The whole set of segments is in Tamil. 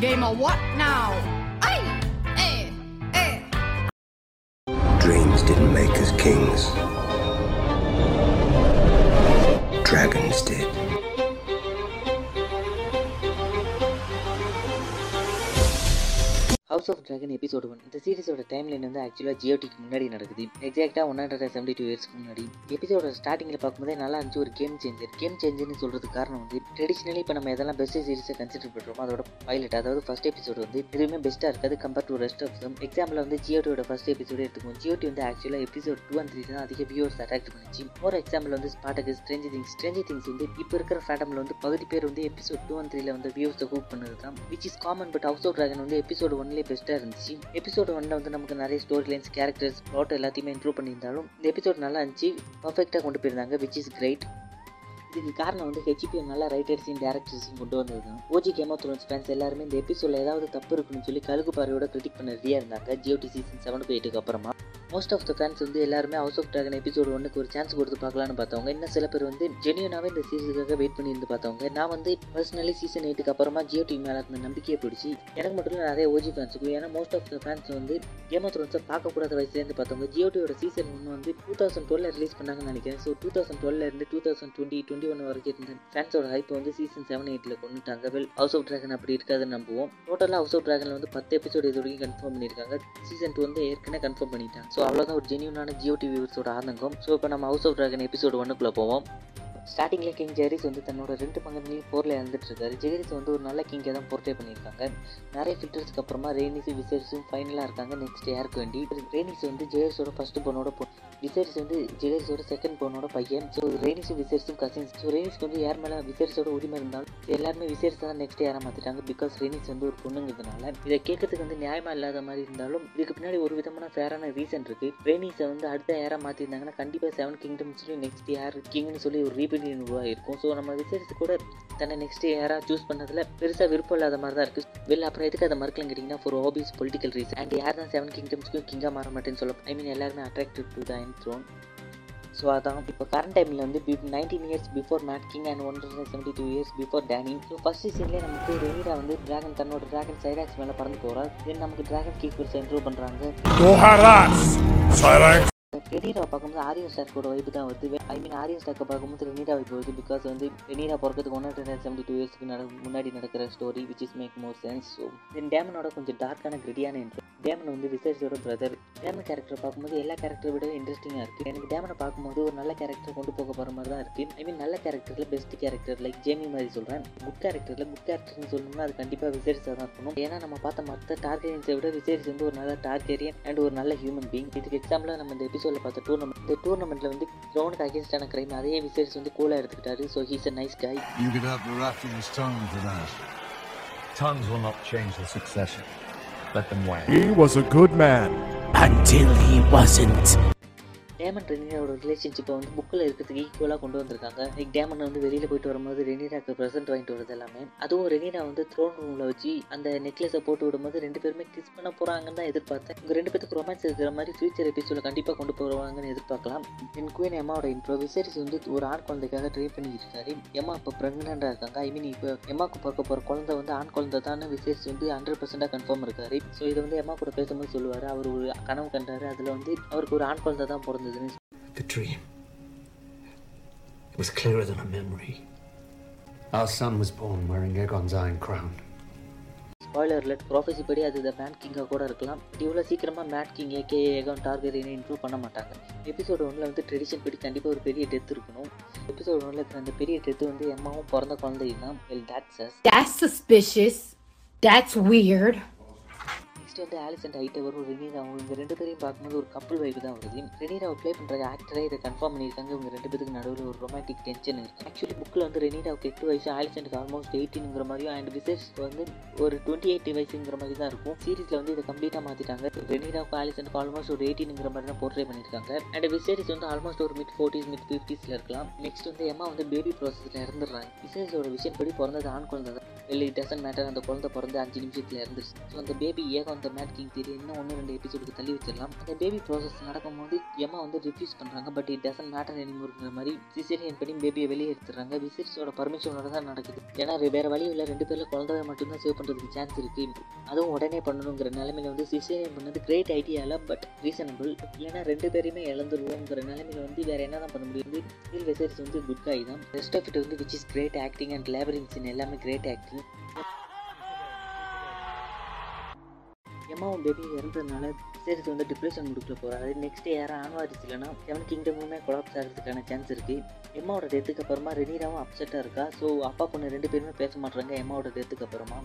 Game of what now? Ay! Eh! Eh! Dreams didn't make us kings. Dragons did. House of dragon episode one இந்த சீரிஸோட டைம் லைன் வந்து ஆக்சுவலாக ஜியோடிக்கு முன்னாடி நடக்குது. எக்ஸாக்டாக ஒன் ஹண்ட்ரட் செவன்டி டூ இயர்ஸ்க்கு முன்னாடி. எபிசோட ஸ்டார்டிங்கில் பார்க்கும்போதே நல்லா இருந்துச்சு ஒரு கேம் சேஞ்சர் கேம் சேஞ்சர்னு சொல்கிறதுக்கு காரணம் வந்து ட்ரெடிஷ்னலி இப்போ நம்ம எதெல்லாம் பெஸ்ட் சீரிஸை கன்சிடர் பண்ணுறோமோ அதோட பைலட் அதாவது ஃபர்ஸ்ட் எபிசோடு வந்து எதுவுமே பெஸ்ட்டாக இருக்காது compare to rest of them example வந்து ஜியோடியோட ஃபர்ஸ்ட் எபிசோடு எடுத்துக்கோம் ஜியோடி வந்து ஆக்சுவலாக எபிசோட் டூ அண்ட் த்ரீ தான் அதிக வியூவர்ஸ் அட்ராக்ட் பண்ணிச்சு. ஒரு எக்ஸாம்பிள் வந்து ஸ்பாட்டக்கு ஸ்ட்ரெஞ்சி திங்ஸ் ஸ்ட்ரெஞ்சி திங்ஸ் வந்து இப்போ இருக்கிற ஃபேட்டமில் வந்து பகுதி பேர் வந்து எபிசோட் டூ அண்ட் த்ரீல வந்து வியூவர்ஸை ஹூப் பண்ணது தான் which is common but house of dragon வந்து எபிசோட் உண்மையிலே பெஸ்ட்டாக இருந்துச்சு. எபிசோட் ஒன்ல வந்து நமக்கு நிறைய ஸ்டோரி லைன்ஸ் கேரக்டர்ஸ் ப்ளாட் எல்லாத்தையுமே இன்க்ளூட் பண்ணியிருந்தாலும் இந்த எபிசோட் நல்லா இருந்துச்சு. பர்ஃபெக்டாக கொண்டு போயிருந்தாங்க விச் இஸ் கிரேட் இதுக்கு காரணம் வந்து ஹெச்பி நல்ல ரைட்டர்ஸையும் டேரக்டர்ஸையும் கொண்டு வந்தது தான் ஓஜி கேமோ த்ரோன்ஸ் ஃபேன்ஸ் எல்லாருமே இந்த எபிசோடில் ஏதாவது தப்பு இருக்குன்னு சொல்லி கழுகு பார்வையோட கிரிட்டிக் பண்ணதியாக இருந்தாங்க. ஜியோடி சீசன் செவன் டு எயிட்டுக்கு அப்புறமா. மோஸ்ட் ஆஃப் த ஃபேன்ஸ் வந்து எல்லாருமே ஹவுஸ் ஆஃப் ட்ராகன் எபிசோடு ஒன்றுக்கு ஒரு சான்ஸ் கொடுத்து பார்க்கலான்னு பார்த்தவங்க. இன்னும் சில பேர் வந்து ஜெனியூனாகவே இந்த சீசனுக்காக வெயிட் பண்ணியிருந்து பார்த்தவங்க. நான் வந்து பர்சனலி சீசன் எயிட்டுக்கு அப்புறமா ஜியோ டிவி மேலே இருந்த நம்பிக்கையை பிடிச்சி எனக்கு மட்டும் இல்லை நிறைய ஓஜி ஃபேன்ஸுக்கு ஏன்னா மோஸ்ட் ஆஃப் த ஃபேன்ஸ் வந்து கேம் ஆஃப் த்ரோன்ஸை பார்க்கக்கூடாத வயசுலேருந்து பார்த்தவங்க. ஜியோடியோட சீசன் ஒன்று வந்து டூ தௌசண்ட் டுவெல் ரிலீஸ் பண்ணாங்கன்னு நினைக்கிறேன். So two thousand டுவெல்லேருந்து two thousand twenty twenty one வரைக்கும் இருந்த ஃபேன்ஸோட ஹைப் வந்து சீசன் செவன் எயிட்டில் கொண்டுட்டாங்க. வெல் ஹவுஸ் ஆஃப் ட்ராகன் அப்படி இருக்காதுன்னு நம்புவோம். டோட்டலாக ஹவுஸ் ஆஃப் ட்ராகனில் வந்து பத்து எபிசோடு இது வரைக்கும் கன்ஃபார்ம் பண்ணியிருக்காங்க. சீசன் டூ வந்து ஏற்கனவே கன்ஃபார்ம் பண்ணிட்டாங்க. ஸோ அவ்வளோதான் ஒரு ஜென்யூனான ஜியோ டிவிஸோட ஆதங்கம். ஸோ இப்போ நம்ம ஹவுஸ் ஆஃப் ட்ராகன் எபிசோடு ஒன்றுக்குள்ளே போவோம். ஸ்டார்டிங்கில் கிங் ஜெரிஸ் வந்து தன்னோட ரெண்டு பங்கங்களையும் போரில் இறந்துட்டு இருக்காரு. ஜெரிஸ் வந்து ஒரு நல்ல கிங்கை தான் போர்ட்ரே பண்ணியிருக்காங்க. நிறைய ஃபில்டர்ஸ்க்கு அப்புறமா ரெய்னிஸும் விசேஷும் ஃபைனலாக இருக்காங்க. நெக்ஸ்ட் யாருக்கு வேண்டி. ரெய்னிஸ் வந்து ஜெயர்ஸோட ஃபஸ்ட்டு பொண்ணோட போ விசேரிஸ் வந்து ஜெயர்ஸோட செகண்ட் பொண்ணோட பையன். ஸோ ரெய்னிஸும் விசேரிஸும் கசின்ஸ் ஸோ ரெய்னிஸ்க்கு வந்து யார் மேலே விசேரிஸோட உரிமை இருந்தாலும் எல்லாருமே விசேஷ தான் நெக்ஸ்ட் யாரை மாற்றிட்டாங்க பிகாஸ் ரெய்னிஸ் வந்து ஒரு பொண்ணுங்கிறதுனால. இதை கேட்கறதுக்கு வந்து நியாயமாக இல்லாத மாதிரி இருந்தாலும் இதுக்கு பின்னாடி ஒரு விதமான ஃபேரான ரீசன் இருக்கு. ரெய்னிஸை வந்து அடுத்த யாராக மாற்றிருந்தாங்கன்னா கண்டிப்பாக செவன் கிங்டம்ஸ்லையும் நெக்ஸ்ட் யார் கிங்னு சொல்லி ஒரு ரீபிலியன் உருவாகிருக்கும் ஸோ நம்ம விசேரித்து கூட தன்னை நெக்ஸ்ட் யாராக சூஸ் பண்ணதில் பெருசாக விருப்பம் இல்லாத மாதிரி தான் இருக்குது வெளில அப்புறம் எதுக்கு அதை மறுக்கலாம் கேட்டிங்கன்னா for hobbies political reason and யார் தான் செவன் கிங்டம்ஸ்க்கும் கிங்காக மாற மாட்டேன்னு சொல்ல ஐ மீன் எல்லாருமே attractive to the throne so அதான். இப்போ கரண்ட் டைமில் வந்து nineteen years before mad king and one hundred seventy two years before Dany so first சீசன்லேயே நமக்கு ரெனிடா வந்து டிராகன் தன்னோட டிராகன் சைராக்ஸ் மேலே பறந்து போகிறார் தென் நமக்கு டிராகன் கீக் கீப்பர்ஸ் இன்ட்ரூவ் பண்ணுறாங்க ரெனிரா பார்க்கும்போது ஆரியன் ஸ்டாக்கோட வைப்பு தான் வருது. ஐ மீன் ஆரியன் ஸ்டாக்கை பார்க்கும்போது ரெனீரா வைப்பு வருது பிகாஸ் வந்து ரெனீரா பிறக்கிறதுக்கு ஒன் ஹண்ட்ரட் செவன்டி டூ இயர்ஸ்க்கு முன்னாடி நடக்கிற story which is make more sense so then டேமனோட கொஞ்சம் டார்க்கான கிரிட்டியான இன்ட்ரோ டேமன் வந்து விசேஷோட பிரதர் டேமன் கேரக்டர் பார்க்கும்போது எல்லா கேரக்டரை விட இன்ட்ரெஸ்டிங்காக இருக்குது எனக்கு டேமனை பார்க்கும்போது ஒரு நல்ல கேரக்டர் கொண்டு போக போகிற மாதிரி தான் இருக்குது ஐ மீன் நல்ல கேரக்டரில் பெஸ்ட் கேரக்டர் லைக் ஜேமி மாதிரி சொல்கிறேன் குட் கேரக்டரில் குட் கேரக்டர்னு சொல்லணும்னா அது கண்டிப்பாக விசேரிஸாக தான் இருக்கணும். ஏன்னா நம்ம பார்த்த மற்ற டார்கெரியன்ஸை விட விசேஷ் வந்து ஒரு நல்ல டார்கெரியன் அண்ட் ஒரு நல்ல ஹியூமன் பீங் இதுக்கு எக்ஸாம்பிளாக நம்ம இந்த எபிசோடில் பார்த்த டூர்னமெண்ட் இந்த டூர்னமெண்ட்டில் வந்து க்ரௌனுக்கு அகேன்ஸ்டான கிரைம் அதே விசேஷ் வந்து கூலாக எடுத்துக்கிட்டாரு. So he's a nice guy You could have Baratheon's tongue for that. Tongues will not change the succession. Let them wag. He was a good man. Until he wasn't. Daemon ரெனிராவோட ரிலேஷன்ஷிப்பை வந்து புக்கில் இருக்கிறதுக்கு ஈக்குவலாக கொண்டு வந்திருக்காங்க. லைக் டேமண்ட் வந்து வெளியில் போயிட்டு வரும்போது ரெனிராக்கு ப்ரெசென்ட் வாங்கிட்டு வரது எல்லாமே. அதுவும் ரெனிரா வந்து த்ரோன் ரூமில் வச்சு அந்த நெக்லஸை போட்டு விடும்போது ரெண்டு பேருமே கிஸ் பண்ண போகிறாங்கன்னு தான் எதிர்பார்த்தேன். இவங்க ரெண்டு பேருக்கு ரொமான்ஸ் இருக்கிற மாதிரி ஃபியூச்சர் எபிசோட கண்டிப்பாக கொண்டு போவாங்கன்னு எதிர்பார்க்கலாம். என் குயின் எம்மாவோட இன்ட்ரோ விசேரிஸ் வந்து ஒரு ஆண் குழந்தைக்காக ட்ரை பண்ணிக்கிட்டு இருக்காரு. எம்மா இப்போ ப்ரெக்னெண்ட்டாக இருக்காங்க. ஐ மீன் இப்போ எம்மாக்கு பிறக்க போகிற குழந்தை வந்து ஆண் குழந்தை தான் விசேரிஸ் வந்து ஹண்ட்ரட் பர்சன்டாக கன்ஃபார்ம் இருக்காரு. ஸோ இதை வந்து எம்மா கூட பேசும்போது சொல்லுவார். அவர் ஒரு கனவு கண்டாரு. அதில் வந்து அவருக்கு ஒரு ஆண் குழந்தை தான் பிறந்ததுன்னு The dream. It was clearer than a memory. Our son was born wearing Aegon's iron crown. Spoiler let prophecy படி அது த மேட் கிங்காக கூட இருக்கலாம் பட் இவ்வளோ சீக்கிரமாக மேட் கிங் ஏகே ஏகான் டார்கெரியனை இன்க்ளூட் பண்ண மாட்டாங்க எபிசோட் ஒன்றில் வந்து ட்ரெடிஷன் படி கண்டிப்பாக ஒரு பெரிய டெத் இருக்கணும் எபிசோட் ஒன்றில் இருக்கிற அந்த பெரிய டெத்து வந்து எம்மாவும் பிறந்த குழந்தையும் தான் well that's as That's suspicious. That's weird. Next வந்து ஆலிஸ் அண்ட் ஹைட்டவர் ஒரு ரெனிரா இவங்க ரெண்டு பேரையும் பார்க்கும்போது ஒரு கப்பல் வைப்பு தான் வருது. ரெனிராவை ப்ளே பண்ணுற ஆக்டரே இதை கன்ஃபார்ம் பண்ணியிருக்காங்க. இவங்க ரெண்டு பேருக்கு நடுவில் ஒரு ரொமான்டிக் டென்ஷன் இருக்குது ஆக்சுவலி புக்கில் வந்து ரெனிராவுக்கு எட்டு வயசு ஆலிசன்ட்க்கு ஆல்மோஸ்ட் எயிட்டீனுங்கிற மாதிரியும் அண்ட் விசேஷ் வந்து ஒரு டுவெண்ட்டி எயிட் வயசுங்கிற மாதிரி தான் இருக்கும். சீரிஸில் வந்து இதை கம்ப்ளீட்டாக மாற்றிட்டாங்க ரெனிராவுக்கு ஆலிசன்ட்க்கு ஆல்மோஸ்ட் ஒரு எயிட்டீனுங்கிற மாதிரி தான் போர்ட்ரே பண்ணியிருக்காங்க. அண்ட் விசேஷ் வந்து ஆல்மோஸ்ட் ஒரு மிட் ஃபோர்ட்டிஸ் மிட் ஃபிஃப்டிஸில் இருக்கலாம். நெக்ஸ்ட் வந்து எம்மா வந்து பேபி ப்ராசஸில் இறந்துடுறாங்க. விசேஷோட விஷயம் படி பிறந்தது ஆண் குழந்தை தான் இல்லை டசன் மேட்டர் அந்த குழந்தை பிறந்து அஞ்சு நிமிஷத்தில் இருந்துச்சு ஸோ அந்த பேபி ஏகம் அந்த த மேட் கிங் தியரி இன்னும் ஒன்று ரெண்டு எபிசோடுக்கு தள்ளி வச்சிடலாம். அந்த பேபி ப்ராசஸ் நடக்கும்போது எம்மா வந்து ரிஃப்யூஸ் பண்ணுறாங்க பட் இட் டசன் மேட்டர் எனிமோருங்கிற மாதிரி சிசேரியன் பண்ணி பேபியை வெளியே எடுத்துறாங்க விசிரிஸோட பர்மிஷனோட தான் நடக்குது. ஏன்னா வேறு வழி இல்லை. ரெண்டு பேரில் குழந்தைய மட்டும்தான் சேவ் பண்ணுறதுக்கு சான்ஸ் இருக்குது அதுவும் உடனே பண்ணணுங்கிற நிலமையில வந்து சிசேரியன் பண்ணது கிரேட் ஐடியாவில் பட் ரீசனபிள் இல்லைன்னா ரெண்டு பேரையுமே இழந்துருவோங்கிற நிலைமையில வந்து வேறு என்ன தான் பண்ண முடியும்? ஸ்டில் வெசரிஸ் வந்து குட் காய் தான். ரெஸ்ட் ஆஃப் இட் வந்து which is great acting and labourings எல்லாமே கிரேட் ஆக்டிங் எம்மாவும் பேபி இறந்ததுனால விசேரிஸ் வந்து டிப்ரெஷன் முடிக்கல போகிறாரு நெக்ஸ்ட் யாரும் ஆன்வாரிஸ் இல்லைனா செவன் கிங்டமுமே கொலாப்ஸ் ஆகிறதுக்கான சான்ஸ் இருக்குது எம்மாவோட டெத்துக்கு அப்புறமா ரெனீராவும் அப்செட்டாக இருக்கா? ஸோ அப்பா பொண்ணு ரெண்டு பேருமே பேச மாட்டாங்க எம்மாவோட டெத்துக்கு அப்புறமா.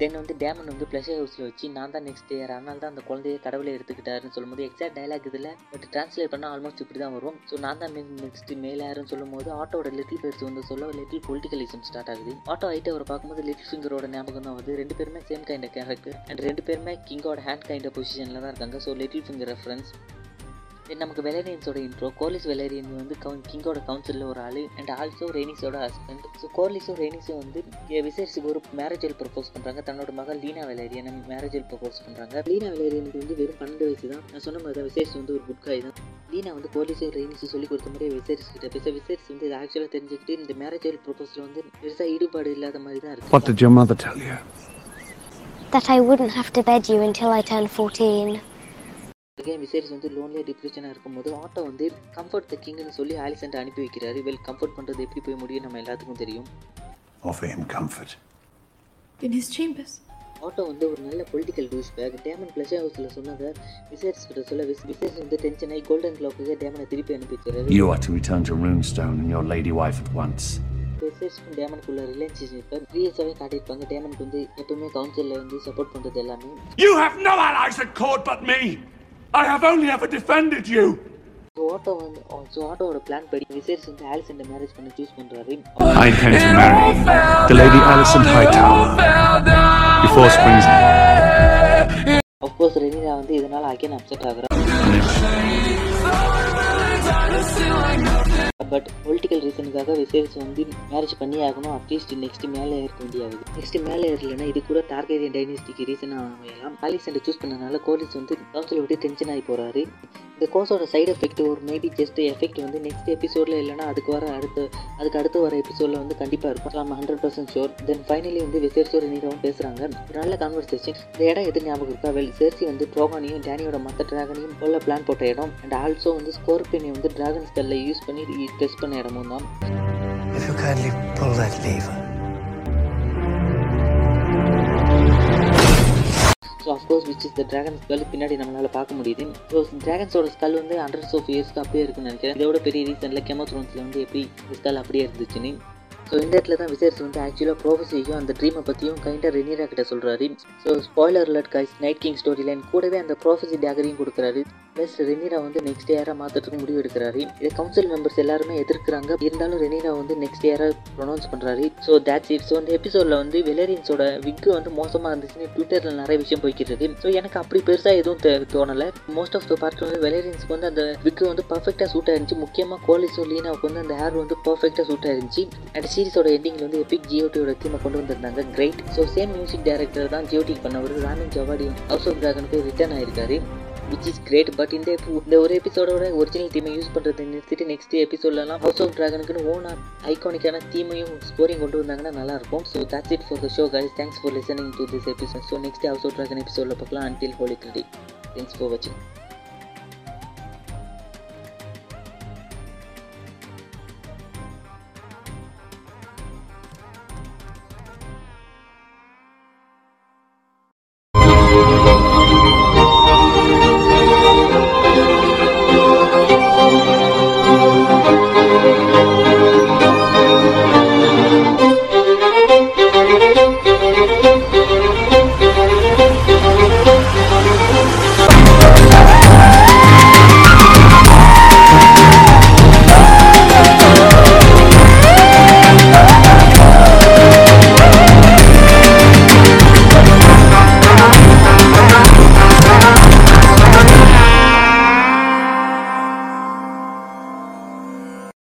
தென் வந்து டேமன் வந்து ப்ளஷர் ஹவுஸில் வச்சு நான் தான் நெக்ஸ்ட் இயர் அதனால தான் அந்த குழந்தைய கடவுளை எடுத்துக்கிட்டாருன்னு சொல்லும்போது எக்ஸாக்ட் டைலாக் இதில் பட் ட்ரான்ஸ்லேட் பண்ணால் ஆல்மோஸ்ட் இப்படி தான் வரும். ஸோ நான் தான் நெக்ஸ்ட் மேலாருன்னு சொல்லும்போது ஆட்டோட லிட்டில் பேர்ஸ் வந்து சொல்ல லிட்டில் பொலிட்டிக்கலிசம் ஸ்டார்ட் ஆகுது. ஆட்டோ ஐட்டை அவர் பார்க்கும்போது லிட்டில் ஃபிங்கரோட ஞாபகம் தான் வருது. ரெண்டு பேருமே சேம் கைண்ட் கேரக்டர் அண்ட் ரெண்டு பேருமே கிங்கோட ஹேண்ட் கைண்ட் பொசிஷனில் தான் இருக்காங்க. So little finger reference then நமக்கு வெலேரியன்ஸோட இன்ட்ரோ கோலிஸ் வெலேரியன் வந்து கவுன் கிங்கோட கவுன்சிலில் ஒரு ஆள் அண்ட் ஆல்சோ ரெய்னிஸோட ஹஸ்பண்ட் ஸோ கோலிஸும் ரெய்னிஸும் வந்து விசேஷுக்கு ஒரு மேரேஜில் ப்ரப்போஸ் பண்ணுறாங்க தன்னோட மகள் லீனா வெலேரியன் மேரேஜில் ப்ரப்போஸ் பண்ணுறாங்க லீனா வெலேரியனுக்கு வந்து வெறும் பன்னெண்டு வயசு தான். நான் சொன்ன மாதிரி தான் விசேஷ் வந்து ஒரு குட் காய் தான். லீனா வந்து கோலிஸும் ரெய்னிஸும் சொல்லி கொடுத்த மாதிரி விசேஷ் கிட்ட பேச விசேஷ் வந்து இது ஆக்சுவலாக தெரிஞ்சுக்கிட்டு இந்த மேரேஜில் ப்ரப்போஸில் வந்து பெருசாக ஈடுபாடு இல்லாத மாதிரி தான் இருக்கு. What did your mother tell you? that I wouldn't have to bed you until I turned 14. Again Viserys வந்து லோன்லியாக டிப்ரெஷனாக இருக்கும்போது ஆட்டோ வந்து கம்ஃபர்ட் த கிங்னு சொல்லி ஆலிசன்ட் அனுப்பி வைக்கிறாரு. வெல் கம்ஃபர்ட் பண்ணுறது எப்படி போய் முடியும் நம்ம எல்லாத்துக்கும் தெரியும். ஆட்டோ வந்து ஒரு நல்ல பொலிட்டிக்கல் டூஸ் பேக் டேமன் பிளஷர் ஹவுஸில் சொன்னதை விசேரிஸ் கிட்ட சொல்ல விஸ் விசேரிஸ் வந்து டென்ஷன் ஆகி கோல்டன் கிளாக்கு டேமனை திருப்பி அனுப்பி வச்சுறாரு You are to return to Runestone and your lady wife at once. விசேரிஸ்க்கும் டேமனுக்குள்ள ரிலேஷன்ஷிப்பை ப்ரீவியஸாகவே காட்டியிருப்பாங்க. டேமனுக்கு வந்து எப்பவுமே கவுன்சிலில் வந்து சப்போர்ட் பண்ணுறது எல்லாமே. You have no allies at court but me! I have only ever defended you! So Otto வந்து ஸோ ஆட்டோவோட பிளான் படி விசேரிஸ் வந்து ஆலிசன் மேரேஜ் பண்ண சூஸ் பண்ணுறாரு I intend to marry the Lady Alicent Hightower before Springs of course Rhaenyra வந்து இதனால் அகைன் அப்செட் ஆகுறா பட் பொலிட்டிக்கல் ரீசனுக்காக விசேஷ் வந்து மேரேஜ் பண்ணி ஆகணும். அட்லீஸ்ட் நெக்ஸ்ட் மேலே இருக்க வேண்டியாகுது. நெக்ஸ்ட் மேலே ஏறலைன்னா இது கூட டார்கேரியன் டைனஸ்டிக்கு ரீசனாக அமையலாம் ஆலிசன்ட் சூஸ் பண்ணனால கோலிஸ் வந்து கவுன்சில் விட்டு டென்ஷன் ஆகி போகிறாரு இந்த கோர்ஸோட சைடு எஃபெக்ட் ஒரு மேபி ஜஸ்ட் எஃபெக்ட் வந்து நெக்ஸ்ட் எபிசோடில் இல்லைனா அதுக்கு வர அடுத்து அதுக்கு அடுத்து வர எபிசோடில் வந்து கண்டிப்பாக இருக்கும். நம்ம hundred percent sure then finally வந்து விசேர்ஸோட நீரவும் பேசுகிறாங்க ஒரு நல்ல கான்வர்சேஷன் இந்த இடம் எது ஞாபகம் இருக்கா? வெல் சேர்சி வந்து ட்ரோகானையும் டேனியோட மற்ற ட்ராகனையும் கொல்ல பிளான் போட்ட இடம். அண்ட் ஆல்சோ வந்து ஸ்கோர்பியனை வந்து டிராகன் ஸ்கல்ல யூஸ் பண்ணி டெஸ்ட் பண்ண இடமும் தான். If you kindly pull that lever. So which is the dragon skull பின்னாடி நம்மளால பார்க்க முடியுது. ஸோ டிராகன்ஸோட ஸ்கல் வந்து ஹண்ட்ரட்ஸ் ஆஃப் இயர்ஸ்க்கு அப்படியே இருக்குன்னு நினைக்கிறேன். இதோட பெரிய ரீசனில் கெமோ த்ரோன்ஸில் வந்து எப்படி ஸ்கல் அப்படியே இருந்துச்சுன்னு. ஸோ இந்த இடத்துல தான் விசேஷ் வந்து ஆக்சுவலாக ப்ரோஃபஸையும் அந்த ட்ரீமை பற்றியும் கைண்டாக ரெனீரா கிட்ட சொல்கிறாரு so spoiler alert guys night king story line கூடவே அந்த ப்ரோஃபஸி டேகரையும் கொடுக்குறாரு. ப்ளஸ் ரெனீரா வந்து நெக்ஸ்ட் இயராக மாற்றுறதுக்கு முடிவு எடுக்கிறாரு. இதை கவுன்சில் மெம்பர்ஸ் எல்லாருமே எதிர்க்கிறாங்க. இருந்தாலும் ரெனீரா வந்து நெக்ஸ்ட் இயராக ப்ரொனவுன்ஸ் பண்ணுறாரு ஸோ தேட்ஸ் இட் ஸோ இந்த எபிசோடில் வந்து வெலேரியன்ஸோட விக்கு வந்து மோசமாக இருந்துச்சுன்னு ட்விட்டரில் நிறைய விஷயம் போய்க்கிட்டு இருக்கு ஸோ எனக்கு அப்படி பெருசாக எதுவும் தோணலை. மோஸ்ட் ஆஃப் த பார்ட் வந்து வெலேரியன்ஸ்க்கு வந்து அந்த விக்கு வந்து பர்ஃபெக்டாக சூட் ஆயிருந்துச்சு. முக்கியமாக கோலிஸோ லீனாவுக்கு வந்து அந்த ஹேர் வந்து பர்ஃபெக்டாக சூட் ஆயிருந்துச்சு. அண்ட் சீரிஸோட எண்டிங்கில் வந்து எபிக் ஜியோட்டியோட தீமை கொண்டு வந்திருந்தாங்க. Great so same music director தான் ஜியோட்டிக் பண்ணவர். ராமின் ஜவாடி ஹவுஸ் ஆஃப் டிராகனுக்கு ரிட்டர்ன் ஆயிருக்காரு. விச் இஸ் கிரேட் பட் இந்த இந்த ஒரு எபிசோடோட ஒரிஜினல் தீமை யூஸ் பண்ணுறதை நிறுத்திட்டு நெக்ஸ்ட் எபிசோட்லலாம் ஹவுஸ் ஆஃப் டிராகனுக்குன்னு ஓனா ஐகானிக்கான தீமையும் ஸ்கோரிங் கொண்டு வந்தாங்கன்னா நல்லா இருக்கும் so that's it for the show guys thanks for listening to this episode so next house of dragon எபிசோடில் பார்க்கலாம் until holy credit thanks for வாட்சிங்